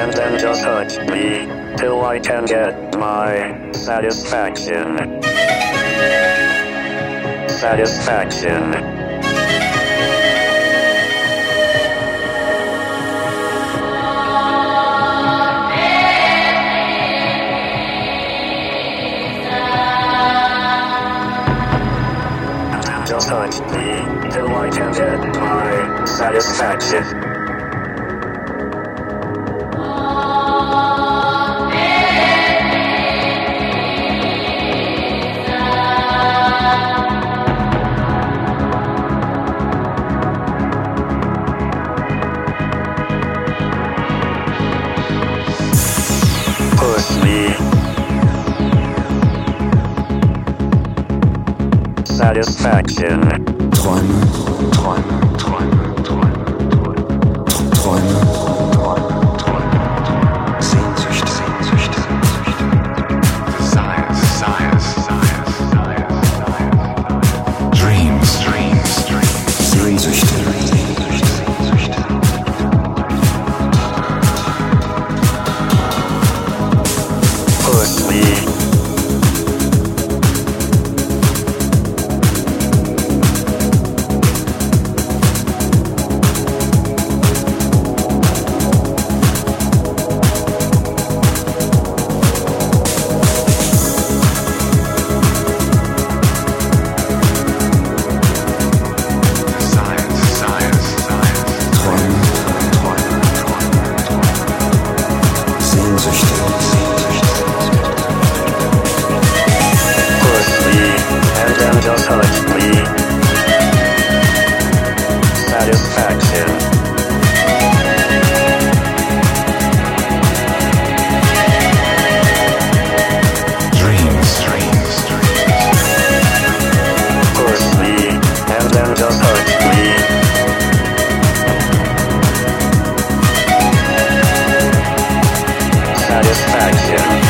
and then just touch me till I can get my satisfaction. Satisfaction. Just touch me till I can get my satisfaction. Satisfaction. Ansicht. satisfaction.